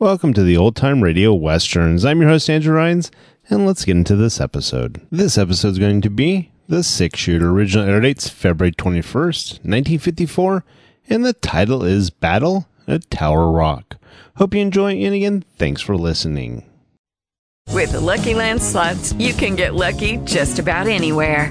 Welcome to the Old Time Radio Westerns. I'm your host, Andrew Rhynes, and let's get into this episode. This episode is going to be The Six Shooter. Original air dates February 21st, 1954, and the title is Battle at Tower Rock. Hope you enjoy, and again, thanks for listening. With the Lucky Land slots, you can get lucky just about anywhere.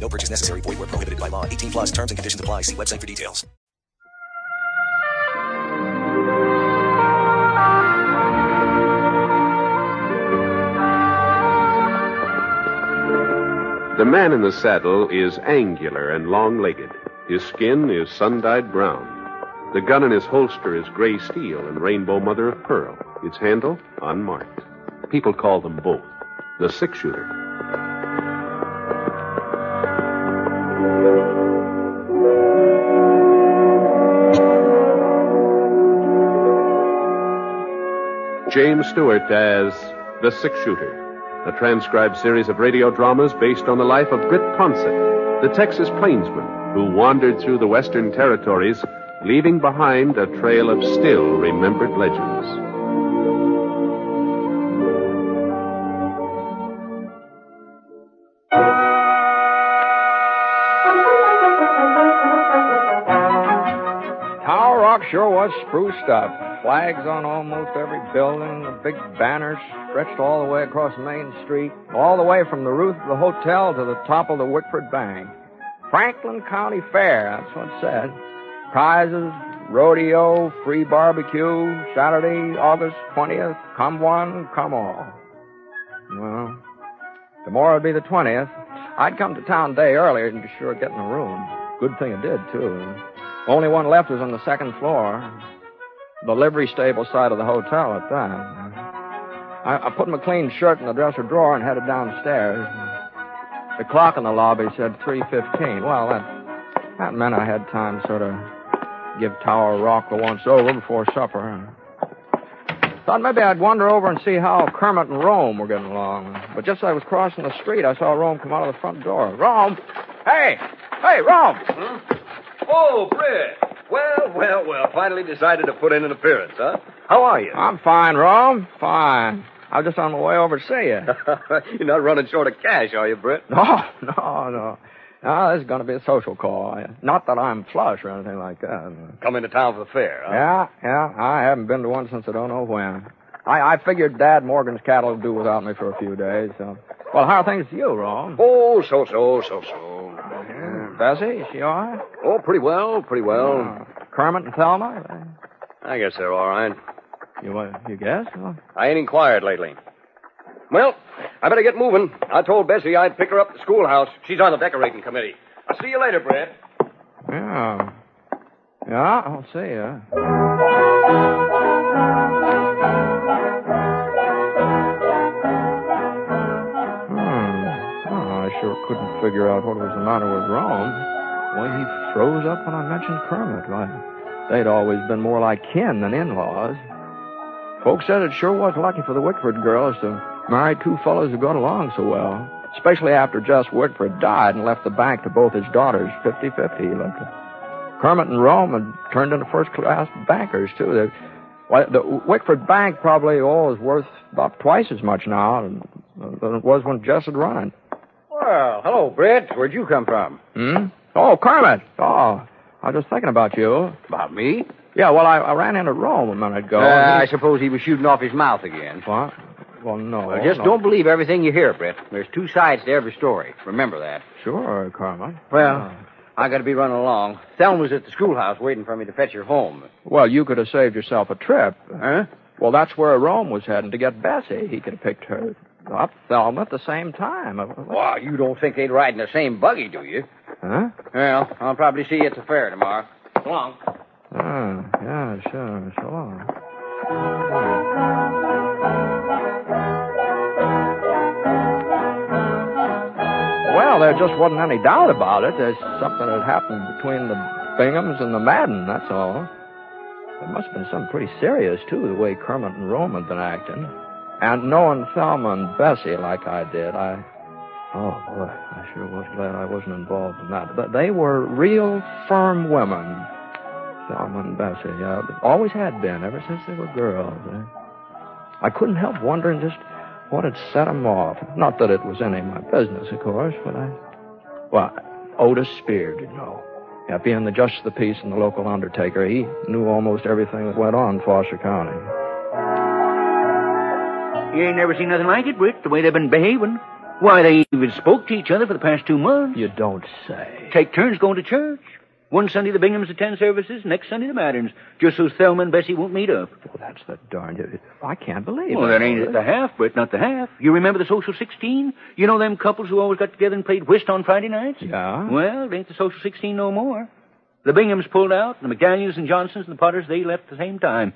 No purchase necessary. Void where prohibited by law. 18 plus. Terms and conditions apply. See website for details. The man in the saddle is angular and long legged. His skin is sun dyed brown. The gun in his holster is gray steel and rainbow mother of pearl. Its handle unmarked. People call them both the six shooter. James Stewart as The Six Shooter, a transcribed series of radio dramas based on the life of Britt Ponset, the Texas plainsman who wandered through the western territories, leaving behind a trail of still remembered legends. Spruced up. Flags on almost every building, the big banners stretched all the way across Main Street, all the way from the roof of the hotel to the top of the Wickford Bank. Franklin County Fair, that's what it said. Prizes, rodeo, free barbecue, Saturday, August 20th, come one, come all. Well, tomorrow would be the 20th. I'd come to town day earlier and be sure of getting a room. Good thing it did, too. Only one left was on the second floor. The livery stable side of the hotel at that. I, I put my clean shirt in the dresser drawer and headed downstairs. The clock in the lobby said 3.15. Well, that, that meant I had time to sort of give Tower Rock the once over before supper. Thought maybe I'd wander over and see how Kermit and Rome were getting along. But just as I was crossing the street, I saw Rome come out of the front door. Rome! Hey! Hey, Rome! Hmm? Oh, Britt. Well, well, well. Finally decided to put in an appearance, huh? How are you? I'm fine, Rome. Fine. I was just on my way over to see you. You're not running short of cash, are you, Britt? No, no, no. No, this is going to be a social call. Not that I'm flush or anything like that. Come into town for the fair, huh? Yeah, yeah. I haven't been to one since I don't know when. I, I figured Dad Morgan's cattle would do without me for a few days. So, well, how are things with you, Rome? Oh, so so, so so. Bessie, is she all right? Oh, pretty well, pretty well. Uh, Kermit and Thelma? I guess they're all right. You, uh, you guess? Well, I ain't inquired lately. Well, I better get moving. I told Bessie I'd pick her up at the schoolhouse. She's on the decorating committee. I'll see you later, Britt. yeah. Yeah, I'll see you. Figure out what was the matter with Rome. Way he froze up when I mentioned Kermit. Why, they'd always been more like kin than in-laws. Folks said it sure was lucky for the Wickford girls to marry two fellows who got along so well. Especially after Jess Wickford died and left the bank to both his daughters 50-50. Like Kermit and Rome had turned into first-class bankers, too. They, why, the Wickford Bank probably oh, is worth about twice as much now than it was when Jess had run it. Well, hello, Britt. Where'd you come from? Hmm? Oh, Kermit. Oh, I was just thinking about you. About me? Yeah, well, I, I ran into Rome a minute ago. Uh, I suppose he was shooting off his mouth again. What? Well, no. Well, just no. don't believe everything you hear, Britt. There's two sides to every story. Remember that. Sure, Kermit. Well, I got to be running along. Thelma's at the schoolhouse waiting for me to fetch her home. Well, you could have saved yourself a trip. Huh? Well, that's where Rome was heading to get Bessie. He could have picked her up, Thelma, at the same time. Well, you don't think they'd ride in the same buggy, do you? Huh? Well, I'll probably see you at the fair tomorrow. So long. Ah, yeah, sure, so long. Well, there just wasn't any doubt about it. There's something that happened between the Binghams and the Madden, that's all. There must have been something pretty serious, too, the way Kermit and Rome had been acting. And knowing Thelma and Bessie like I did, I. Oh, boy, I sure was glad I wasn't involved in that. But they were real firm women. Thelma and Bessie, yeah. Always had been, ever since they were girls. Eh? I couldn't help wondering just what had set 'em off. Not that it was any of my business, of course, but I. Well, Otis Spear did know. Yeah, being the justice the peace and the local undertaker, he knew almost everything that went on in Foster County. You ain't never seen nothing like it, Britt, the way they've been behaving. Why, they even spoke to each other for the past two months. You don't say. Take turns going to church. One Sunday the Binghams attend services, next Sunday the Maddens, just so Thelma and Bessie won't meet up. Well, that's the darned. I can't believe Well, it. Well, that ain't the half, Britt, not the half. You remember the Social 16? You know them couples who always got together and played whist on Friday nights? Yeah? Well, it ain't the Social 16 no more. The Binghams pulled out, the McDaniels and Johnsons and the Potters, they left at the same time.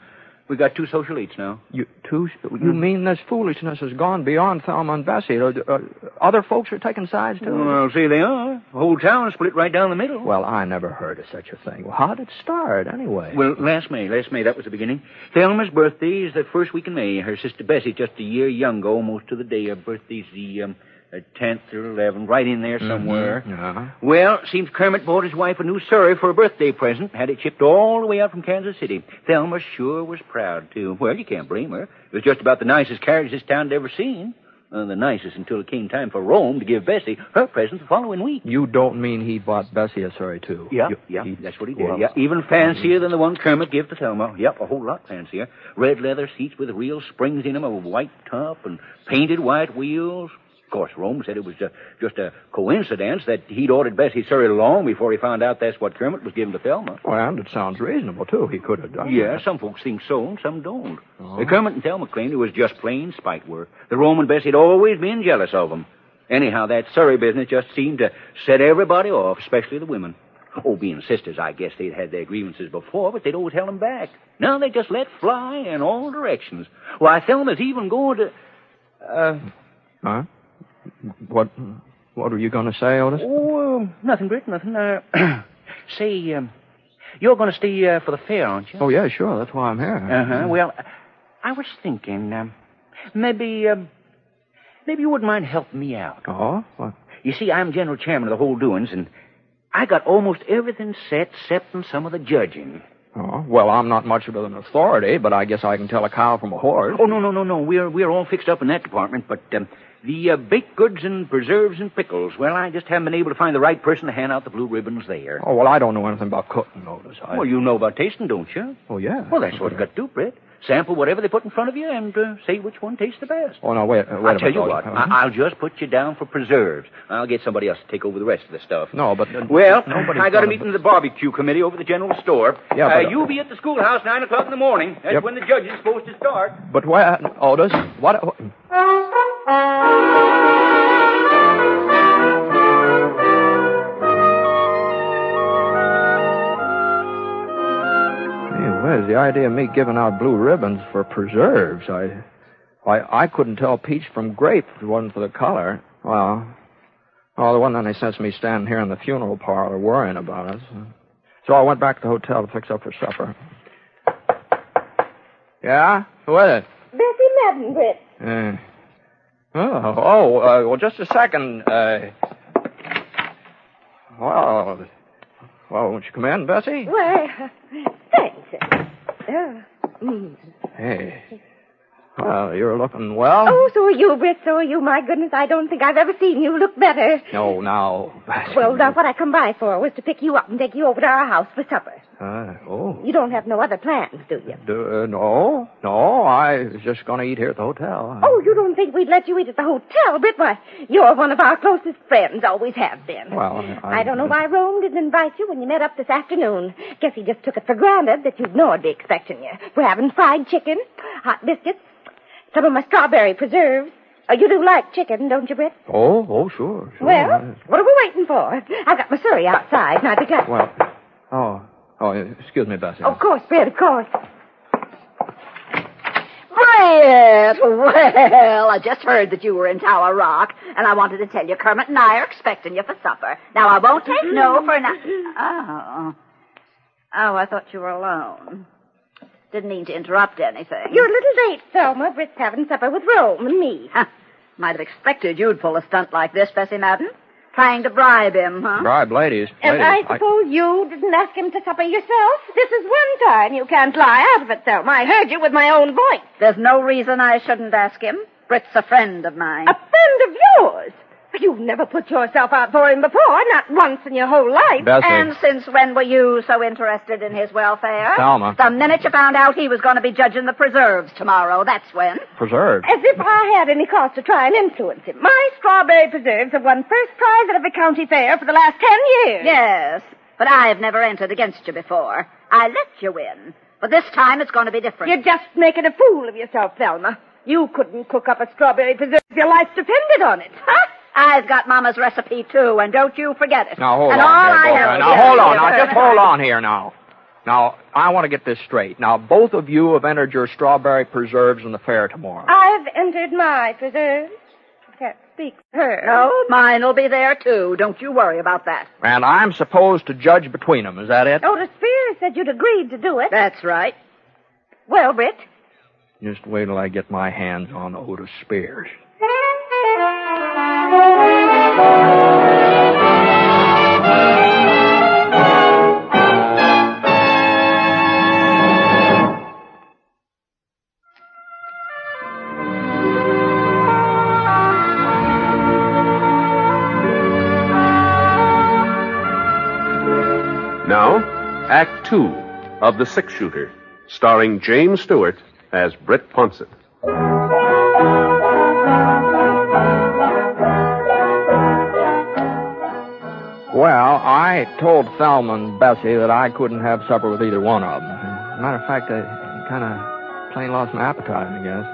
We got two social eights now. You two? You mean this foolishness has gone beyond Thelma and Bessie? Uh, uh, other folks are taking sides too. Well, see, they are. The whole town split right down the middle. Well, I never heard of such a thing. Well, how did it start, anyway? Well, last May, last May, that was the beginning. Thelma's birthday is the first week in May. Her sister Bessie, just a year younger, almost to the day. Her birthday's the um, uh, 10th or 11th, right in there somewhere. Yeah. Well, seems Kermit bought his wife a new Surrey for a birthday present. Had it shipped all the way out from Kansas City. Thelma sure was proud, too. Well, you can't blame her. It was just about the nicest carriage this town had ever seen. Uh, the nicest until it came time for Rome to give Bessie her present the following week. You don't mean he bought Bessie a Surrey too? Yeah, You- yeah, he- that's what he did. Well, yeah, even fancier than the one Kermit gave to Thelma. Yep, a whole lot fancier. Red leather seats with real springs in 'em, a white top, and painted white wheels. Of course, Rome said it was uh, just a coincidence that he'd ordered Bessie Surrey long before he found out that's what Kermit was giving to Thelma. Well, and it sounds reasonable too. He could have done. It. Yeah, that. some folks think so, and some don't. Oh. Kermit and Thelma claimed it was just plain spite work. The Rome and Bessie had always been jealous of 'em. Anyhow, that Surrey business just seemed to set everybody off, especially the women. Oh, being sisters, I guess they'd had their grievances before, but they'd always held 'em back. Now they just let fly in all directions. Why, Thelma's even going to... Uh, Huh? What? What were you going to say, Otis? oh, nothing, Britt, nothing. Uh, say, um, you're going to stay uh, for the fair, aren't you? Oh yeah, sure. That's why I'm here. Uh-huh. Well, I was thinking, um, maybe, um, maybe you wouldn't mind helping me out. Oh, what? You see, I'm general chairman of the whole doings, and I got almost everything set, excepting some of the judging. Oh, well, I'm not much of an authority, but I guess I can tell a cow from a horse. Oh, no, no, no, no. We're, we're all fixed up in that department, but, um, The uh, baked goods and preserves and pickles. Well, I just haven't been able to find the right person to hand out the blue ribbons there. Oh, well, I don't know anything about cooking, Otis. I... Well, you know about tasting, don't you? Oh, yeah. Well, that's what you got to do, Britt. Sample whatever they put in front of you and uh, say which one tastes the best. Oh, no, wait, uh, wait I'll a tell minute, you what. Uh-huh. I- I'll just put you down for preserves. I'll get somebody else to take over the rest of the stuff. No, but... uh, Well, I got a meeting of the barbecue committee over at the general store. Yeah, uh, but- you'll be at the schoolhouse nine o'clock in the morning. That's Yep. when the judge is supposed to start. But where... Otis, what... Hey, where's the idea of me giving out blue ribbons for preserves? I, I, I couldn't tell peach from grape if it wasn't for the color. Well, oh, the one that they sense me standing here in the funeral parlor worrying about it. So I went back to the hotel to fix up for supper. Yeah? Who is it? Bessie Madden, Uh, oh, oh uh, well, just a second. Uh, well, well, won't you come in, Bessie? Why, thanks. Uh, mm. Hey. Well, you're looking well. Oh, so are you, Britt. So are you. My goodness, I don't think I've ever seen you look better. No, now. Well, now, what I come by for was to pick you up and take you over to our house for supper. Uh, oh. You don't have no other plans, do you? Do, uh, no, no, I was just going to eat here at the hotel. Oh, you don't think we'd let you eat at the hotel, Britt? Why, you're one of our closest friends, always have been. Well, I, I don't know why Rome didn't invite you when you met up this afternoon. Guess he just took it for granted that you'd know I'd be expecting you. We're having fried chicken, hot biscuits, some of my strawberry preserves. Oh, you do like chicken, don't you, Britt? Oh, oh, sure, sure. Well, what are we waiting for? I've got my surrey outside, and I'd be glad. Well, oh, oh, excuse me, Bessie. Of course, Britt, of course. Britt! Well, I just heard that you were in Tower Rock, and I wanted to tell you Kermit and I are expecting you for supper. Now, I won't take no for an... Oh. Oh, I thought you were alone. Didn't mean to interrupt anything. You're a little late, Thelma. Britt's having supper with Rome and me. Huh. Might have expected you'd pull a stunt like this, Bessie Madden. Trying to bribe him, huh? Bribe ladies. And ladies. I suppose you didn't ask him to supper yourself? This is one time you can't lie out of it, Thelma. I heard you with my own voice. There's no reason I shouldn't ask him. Britt's a friend of mine. A friend of yours? You've never put yourself out for him before, not once in your whole life. Bessie. And since when were you so interested in his welfare? Thelma. The minute you found out he was going to be judging the preserves tomorrow, that's when. Preserves? As if I had any cause to try and influence him. My strawberry preserves have won first prize at every county fair for the last ten years. Yes, but I've never entered against you before. I let you win. But this time it's going to be different. You're just making a fool of yourself, Thelma. You couldn't cook up a strawberry preserve if your life depended on it. Huh? I've got Mama's recipe, too, and don't you forget it. Now, hold and on. all there, I both. have now, hold on. Now, just hold on here now. Now, I want to get this straight. Now, both of you have entered your strawberry preserves in the fair tomorrow. I've entered my preserves. I can't speak for her. No, mine'll be there, too. Don't you worry about that. And I'm supposed to judge between them. Is that it? Oh, Otis Spears said you'd agreed to do it. That's right. Well, Britt, Just wait till I get my hands on Otis Spears. Now, Act Two of The Six Shooter, starring James Stewart as Britt Ponset. Well, I told Thelma and Bessie that I couldn't have supper with either one of them. Matter of fact, I kind of plain lost my appetite, I guess.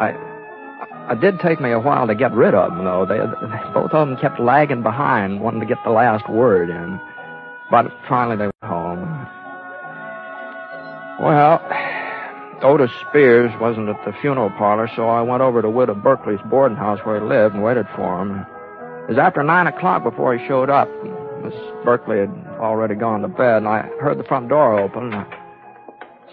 I, it did take me a while to get rid of them, though. They, they both of them kept lagging behind, wanting to get the last word in. But finally, they went home. Well, Otis Spears wasn't at the funeral parlor, so I went over to Widow Berkeley's boarding house where he lived and waited for him. It was after nine o'clock before he showed up. Miss Berkeley had already gone to bed, and I heard the front door open. And I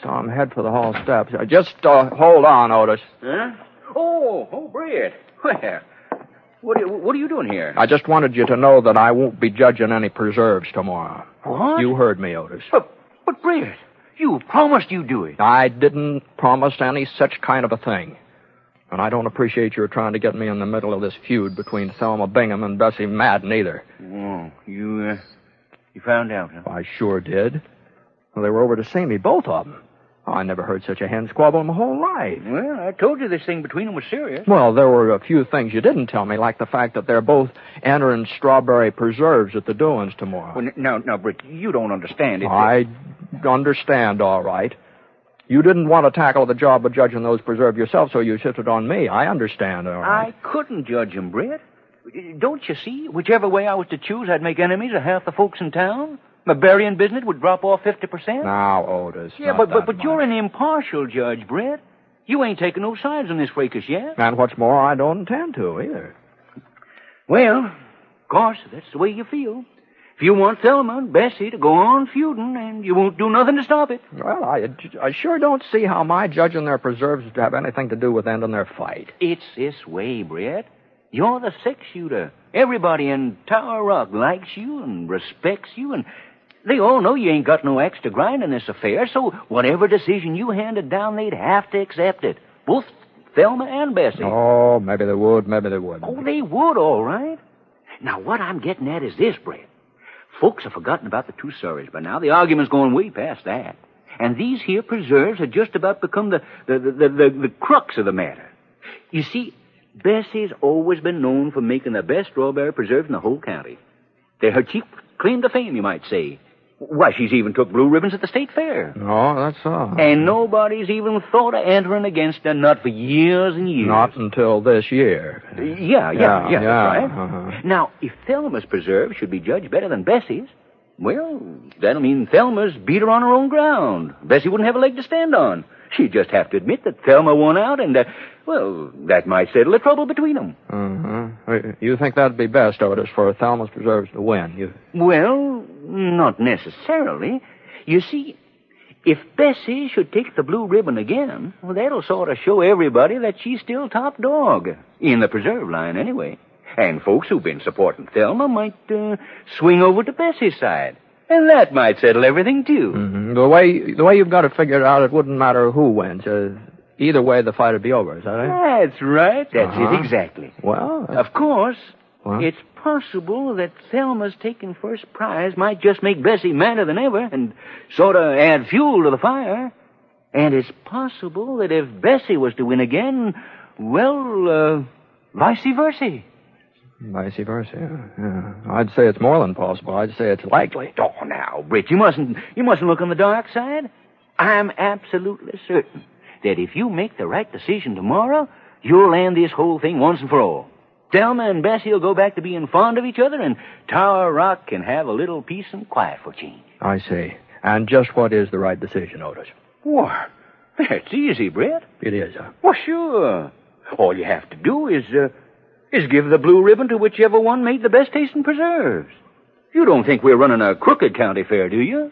saw him head for the hall steps. Uh, Just uh, hold on, Otis. Huh? Oh, oh, Britt. Well, what are, you- what are you doing here? I just wanted you to know that I won't be judging any preserves tomorrow. What? You heard me, Otis. But, but Britt, you promised you'd do it. I didn't promise any such kind of a thing. And I don't appreciate your trying to get me in the middle of this feud between Thelma Bingham and Bessie Madden either. Oh, you, uh, you found out, huh? I sure did. Well, they were over to see me, both of them. I never heard such a hen squabble in my whole life. Well, I told you this thing between them was serious. Well, there were a few things you didn't tell me, like the fact that they're both entering strawberry preserves at the doings tomorrow. Well, now, now, Britt, you don't understand it. I understand, all right. You didn't want to tackle the job of judging those preserved yourself, so you shifted on me. I understand, all right. I couldn't judge him, Britt. Don't you see? Whichever way I was to choose, I'd make enemies of half the folks in town. My burying business would drop off 50%. Now, Otis. Yeah, but, but, but you're an impartial judge, Britt. You ain't taking no sides on this fracas yet. And what's more, I don't intend to either. Well, of course, that's the way you feel. If you want Thelma and Bessie to go on feuding, and you won't do nothing to stop it. Well, I, I sure don't see how my judging their preserves would have anything to do with ending their fight. It's this way, Britt. You're the six shooter. Everybody in Tower Rock likes you and respects you, and they all know you ain't got no axe to grind in this affair, so whatever decision you handed down, they'd have to accept it. Both Thelma and Bessie. Oh, maybe they would, maybe they wouldn't. Oh, they would, all right. Now, what I'm getting at is this, Britt. Folks have forgotten about the two Surreys by now. The argument's going way past that. And these here preserves have just about become the, the, the, the, the, the crux of the matter. You see, Bessie's always been known for making the best strawberry preserves in the whole county. They're her chief claim to fame, you might say. Why, she's even took blue ribbons at the state fair. Oh, that's all. And nobody's even thought of entering against her, nut for years and years. Not until this year. Yeah, yeah, yeah, yeah, that's right. uh-huh. Now, if Thelma's preserve should be judged better than Bessie's, well, that'll mean Thelma's beat her on her own ground. Bessie wouldn't have a leg to stand on. She'd just have to admit that Thelma won out, and, uh, well, that might settle the trouble between them. Uh-huh. You think that'd be best, Otis, for Thelma's preserves to win? You... Well, not necessarily. You see, if Bessie should take the blue ribbon again, well, that'll sort of show everybody that she's still top dog. In the preserve line, anyway. And folks who've been supporting Thelma might uh, swing over to Bessie's side. And that might settle everything, too. Mhm. The way the way you've got to figure it figured out, it wouldn't matter who wins. Uh, either way, the fight would be over. Is that right? That's right. That's Uh-huh. it exactly. Well, Of course, What? it's possible that Thelma's taking first prize might just make Bessie madder than ever and sort of add fuel to the fire. And it's possible that if Bessie was to win again, well, uh, vice versa. Vice versa. Yeah. I'd say it's more than possible. I'd say it's likely. Oh, now, Britt, you mustn't, you mustn't look on the dark side. I'm absolutely certain that if you make the right decision tomorrow, you'll end this whole thing once and for all. Thelma and Bessie will go back to being fond of each other, and Tower Rock can have a little peace and quiet for change. I see. And just what is the right decision, Otis? Why, that's easy, Britt. It is. Uh, Well, sure. All you have to do is, uh, is give the blue ribbon to whichever one made the best tasting preserves. You don't think we're running a crooked county fair, do you?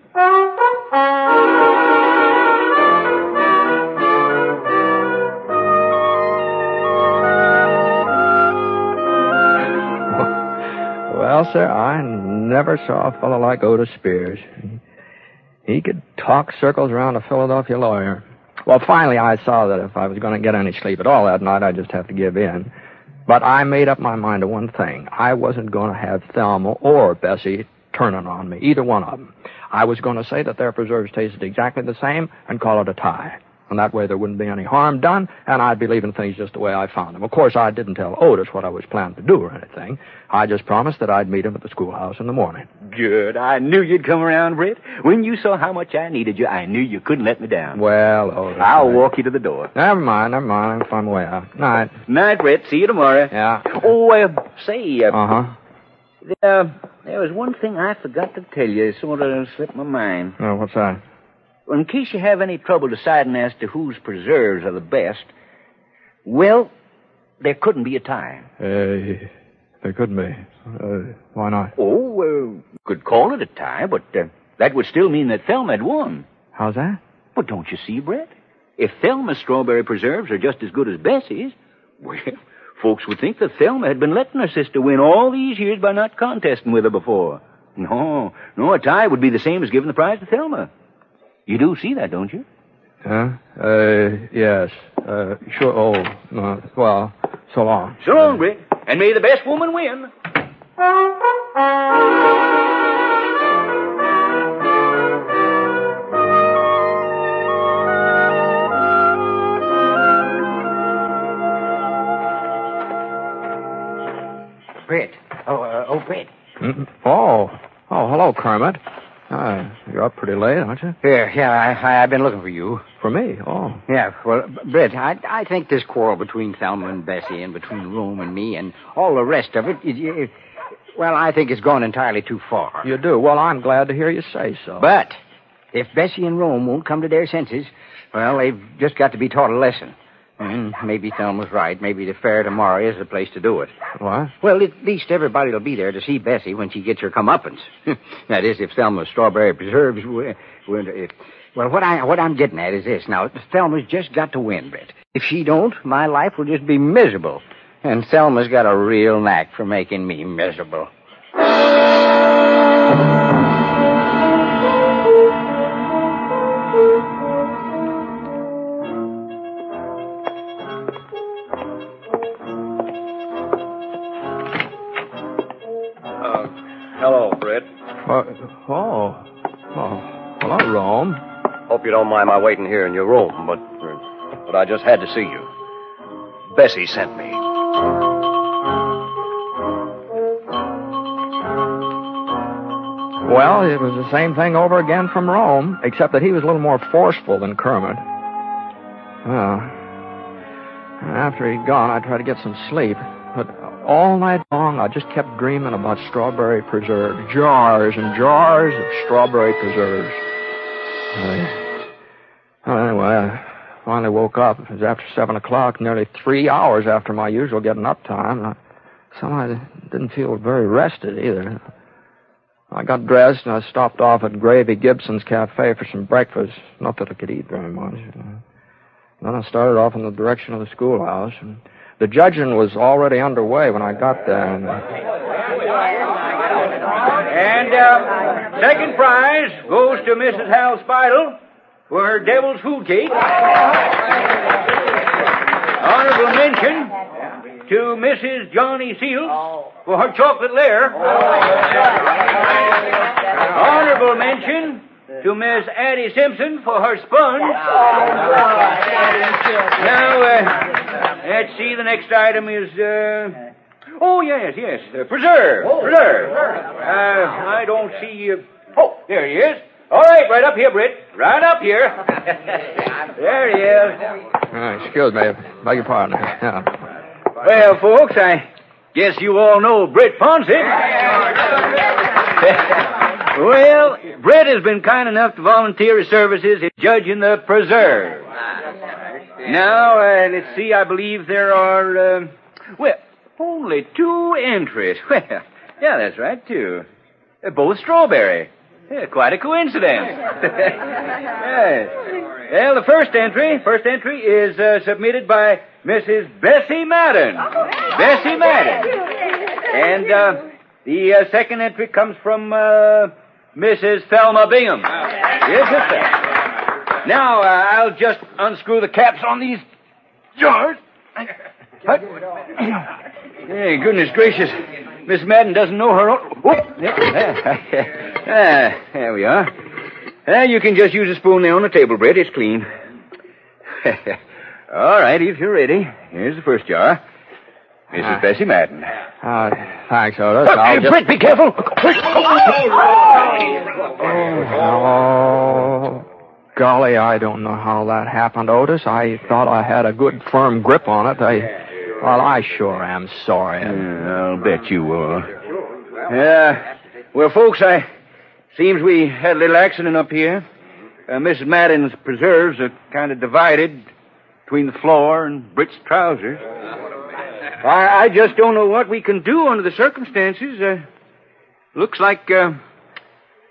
Well, sir, I never saw a fellow like Otis Spears. He could talk circles around a Philadelphia lawyer. Well, finally, I saw that if I was going to get any sleep at all that night, I'd just have to give in. But I made up my mind to one thing. I wasn't going to have Thelma or Bessie turning on me, either one of them. I was going to say that their preserves tasted exactly the same and call it a tie. And that way there wouldn't be any harm done, and I'd be leaving things just the way I found them. Of course, I didn't tell Otis what I was planning to do or anything. I just promised that I'd meet him at the schoolhouse in the morning. Good. I knew you'd come around, Britt. When you saw how much I needed you, I knew you couldn't let me down. Well, Otis. I'll walk you to the door. Never mind, never mind. I'm on my way out. Night. Night, Britt. See you tomorrow. Yeah. Oh, uh, say, uh, Uh-huh. uh, there was one thing I forgot to tell you. It sort of slipped my mind. Oh, what's that? In case you have any trouble deciding as to whose preserves are the best, well, there couldn't be a tie. Uh, there couldn't be. Uh, why not? Oh, uh, could call it a tie, but uh, that would still mean that Thelma had won. How's that? But don't you see, Britt? If Thelma's strawberry preserves are just as good as Bessie's, well, folks would think that Thelma had been letting her sister win all these years by not contesting with her before. No, no, a tie would be the same as giving the prize to Thelma. You do see that, don't you? Huh? Uh, yes. Uh, sure. Oh, uh, well, so long. So long, Britt. And may the best woman win. Britt. Oh, uh, oh, Britt. Mm, oh. Oh, hello, Kermit. Uh, you're up pretty late, aren't you? Yeah, yeah, I, I've been looking for you. For me? Oh. Yeah, well, Britt, I, I think this quarrel between Thelma and Bessie and between Rome and me and all the rest of it, it, it well, I think it's gone entirely too far. You do? Well, I'm glad to hear you say so. But if Bessie and Rome won't come to their senses, well, they've just got to be taught a lesson. And maybe Thelma's right. Maybe the fair tomorrow is the place to do it. What? Well, at least everybody will be there to see Bessie when she gets her comeuppance. that is, if Thelma's strawberry preserves. Uh, well, what I what I'm getting at is this. Now, Thelma's just got to win, Britt. If she don't, my life will just be miserable. And Thelma's got a real knack for making me miserable. Uh, oh. Oh. Hello, Rome. Hope you don't mind my waiting here in your room, but but I just had to see you. Bessie sent me. Well, it was the same thing over again from Rome, except that he was a little more forceful than Kermit. Well, after he'd gone, I tried to get some sleep, all night long I just kept dreaming about strawberry preserves, jars and jars of strawberry preserves. Well, anyway, I finally woke up. It was after seven o'clock, nearly three hours after my usual getting up time. And I, somehow I didn't feel very rested either. I got dressed and I stopped off at Gravy Gibson's cafe for some breakfast. Not that I could eat very much. Then I started off in the direction of the schoolhouse. And the judging was already underway when I got there. And, And uh, second prize goes to Mrs. Hal Spidle for her devil's food cake. Honorable mention to Mrs. Johnny Seals for her chocolate lair. Honorable mention to Miss Addie Simpson for her sponge. Now, uh, let's see, the next item is, uh, oh, yes, yes, uh, preserve, preserve. Uh, I don't see, uh, oh, there he is. All right, right up here, Britt. Right up here. there he is. Uh, excuse me. Beg your pardon. Well, folks, I guess you all know Britt Ponset. well, Britt has been kind enough to volunteer his services in judging the preserve. Now, uh, let's see, I believe there are, uh, well, only two entries. Well, yeah, that's right, two. Uh, both strawberry. Yeah, quite a coincidence. yes. Well, the first entry, first entry is uh, submitted by Mrs. Bessie Madden. Bessie Madden. And uh, the uh, second entry comes from uh, Mrs. Thelma Bingham. Yes, sir. Now, uh, I'll just unscrew the caps on these jars. What? Hey, goodness gracious. Miss Madden doesn't know her own. Whoop. Ah, there we are. Uh, you can just use a spoon there on the table, Britt. It's clean. All right, if you're ready. Here's the first jar. Mrs. Ah. Bessie Madden. Uh, thanks, Otis. Oh, I'll hey, just... Britt, be careful. Oh, golly, I don't know how that happened, Otis. I thought I had a good firm grip on it. I, well, I sure am sorry. I'll bet you are. Yeah. Well, folks, I seems we had a little accident up here. Uh, Mrs. Madden's preserves are kind of divided between the floor and Britt's trousers. I, I just don't know what we can do under the circumstances. Uh, looks like, uh,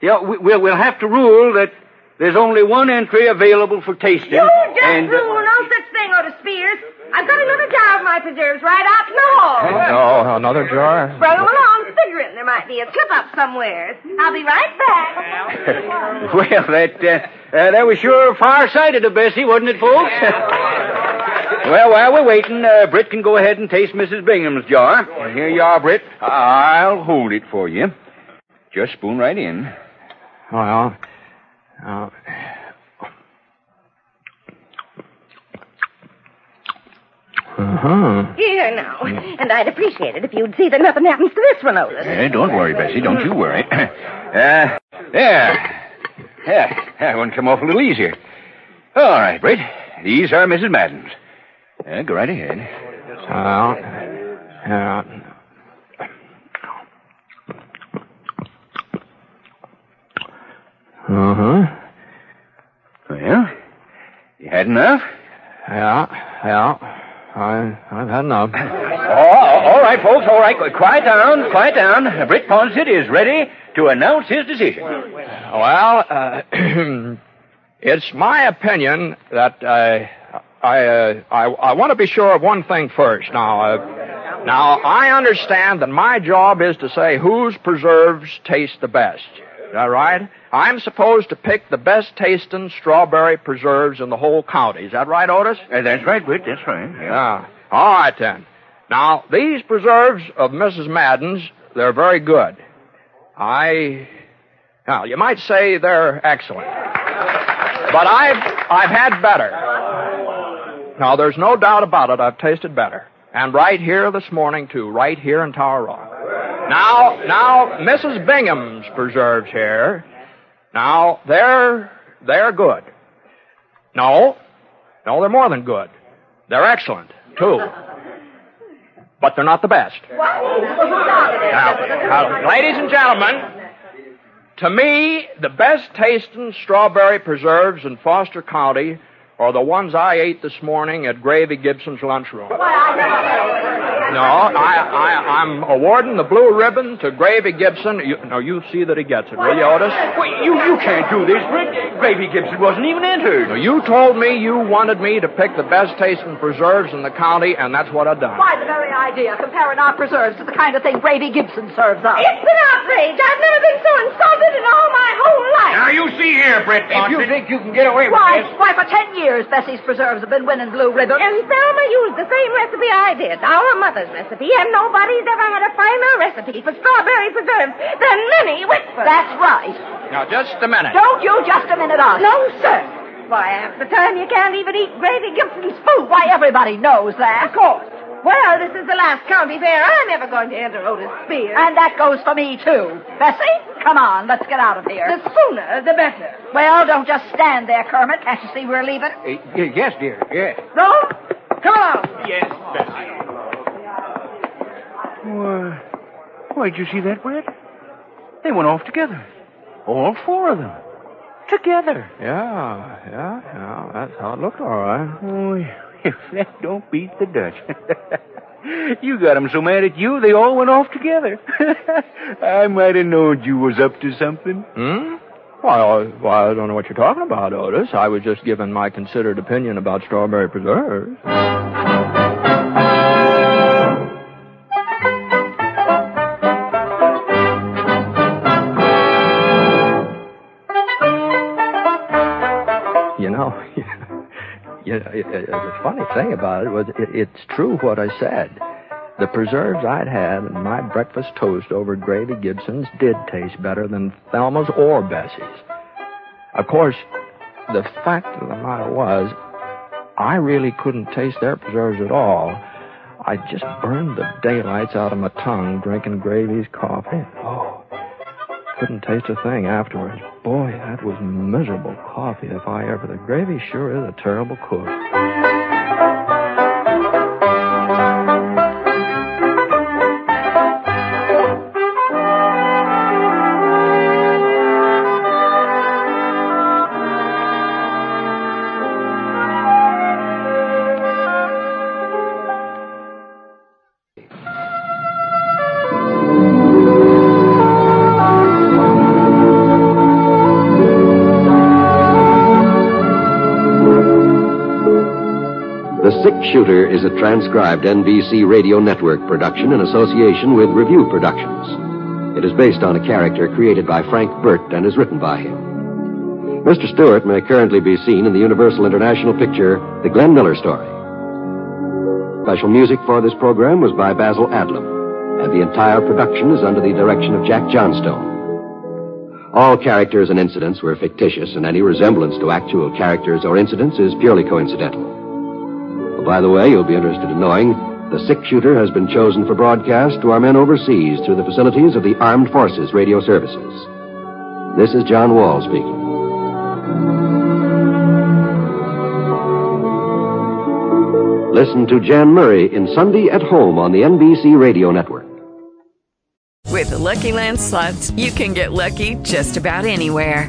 yeah, we, we'll, we'll have to rule that there's only one entry available for tasting. You just and, uh, rule no such thing, Otis Spears. I've got another jar of my preserves right out in the hall. Oh, another jar? Brought 'em along, figuring there might be a slip up somewhere. I'll be right back. well, that, uh, uh, that was sure far-sighted of Bessie, wasn't it, folks? Well, while we're waiting, uh, Britt can go ahead and taste Mrs. Bingham's jar. Here you are, Britt. I'll hold it for you. Just spoon right in. Well, uh, uh-huh. Here now. And I'd appreciate it if you'd see that nothing happens to this one, Otis. Eh, don't worry, Bessie. Don't you worry. uh, there. Yeah, that one come off a little easier. All right, Britt. These are Mrs. Madden's. Uh, go right ahead. Well, yeah. Uh-huh. Well, you had enough? Yeah, yeah. I, I've had enough. Oh, all right, folks, all right. Quiet down, quiet down. Britt Ponset is ready to announce his decision. Well, uh, it's my opinion that uh, I, uh, I I want to be sure of one thing first. Now, uh, now I understand that my job is to say whose preserves taste the best. Is that right? I'm supposed to pick the best tasting strawberry preserves in the whole county. Is that right, Otis? Uh, that's right, Britt. That's right. Yeah. All right then. Now these preserves of Mrs. Madden's, they're very good. I, now you might say they're excellent, but I've I've had better. Now there's no doubt about it. I've tasted better, and right here this morning too, right here in Tower Rock. Now, now Mrs. Bingham's preserves here. Now they're they're good. No, no, they're more than good. They're excellent too. But they're not the best. Now, now, ladies and gentlemen, to me, the best tasting strawberry preserves in Foster County are the ones I ate this morning at Gravy Gibson's lunchroom. No, I, I, I'm awarding the blue ribbon to Gravy Gibson. You, now, you see that he gets it, will you, Otis? Wait, you, you can't do this, Britt. Gravy Gibson wasn't even entered. Now, you told me you wanted me to pick the best tasting preserves in the county, and that's what I've done. Why, the very idea, comparing our preserves to the kind of thing Gravy Gibson serves us. It's an outrage. I've never been so insulted in all my whole life. Now, you see If you think you can get away with it? Why, this. why, for ten years, Bessie's preserves have been winning blue ribbons. And Thelma used the same recipe I did, our mother's recipe, and nobody's ever had a finer recipe for strawberry preserves than Minnie Wickford. That's right. Now, just a minute. Don't you just a minute us. No, sir. Why, half the time you can't even eat Gravy Gibson's food. Why, everybody knows that. Of course. Well, this is the last county fair. I'm never going to enter Otis Spear. And that goes for me, too. Bessie, come on, let's get out of here. The sooner, the better. Well, don't just stand there, Kermit. Can't you see we're leaving? Uh, yes, dear, yes. No? come along. Yes, Bessie. Why, why'd you see that, Britt? They went off together. All four of them. Together. Yeah, yeah, yeah. That's how it looked, all right. Oh, if that don't beat the Dutch. you got 'em so mad at you, they all went off together. I might have known you was up to something. Hmm? Well, I, well, I don't know what you're talking about, Otis. I was just giving my considered opinion about strawberry preserves. You know, the funny thing about it was it, it's true what I said. The preserves I'd had in my breakfast toast over Gravy Gibson's did taste better than Thelma's or Bessie's. Of course, the fact of the matter was, I really couldn't taste their preserves at all. I just burned the daylights out of my tongue drinking Gravy's coffee. Oh, couldn't taste a thing afterwards. Boy, that was miserable coffee if I ever. The Gravy sure is a terrible cook. Shooter is a transcribed NBC Radio Network production in association with Revue Productions. It is based on a character created by Frank Burt and is written by him. Mr. Stewart may currently be seen in the Universal International picture, The Glenn Miller Story. Special music for this program was by Basil Adlam, and the entire production is under the direction of Jack Johnstone. All characters and incidents were fictitious, and any resemblance to actual characters or incidents is purely coincidental. By the way, you'll be interested in knowing the six shooter has been chosen for broadcast to our men overseas through the facilities of the Armed Forces Radio Services. This is John Wall speaking. Listen to Jan Murray in Sunday at Home on the NBC Radio Network. With the Lucky Land slots, you can get lucky just about anywhere.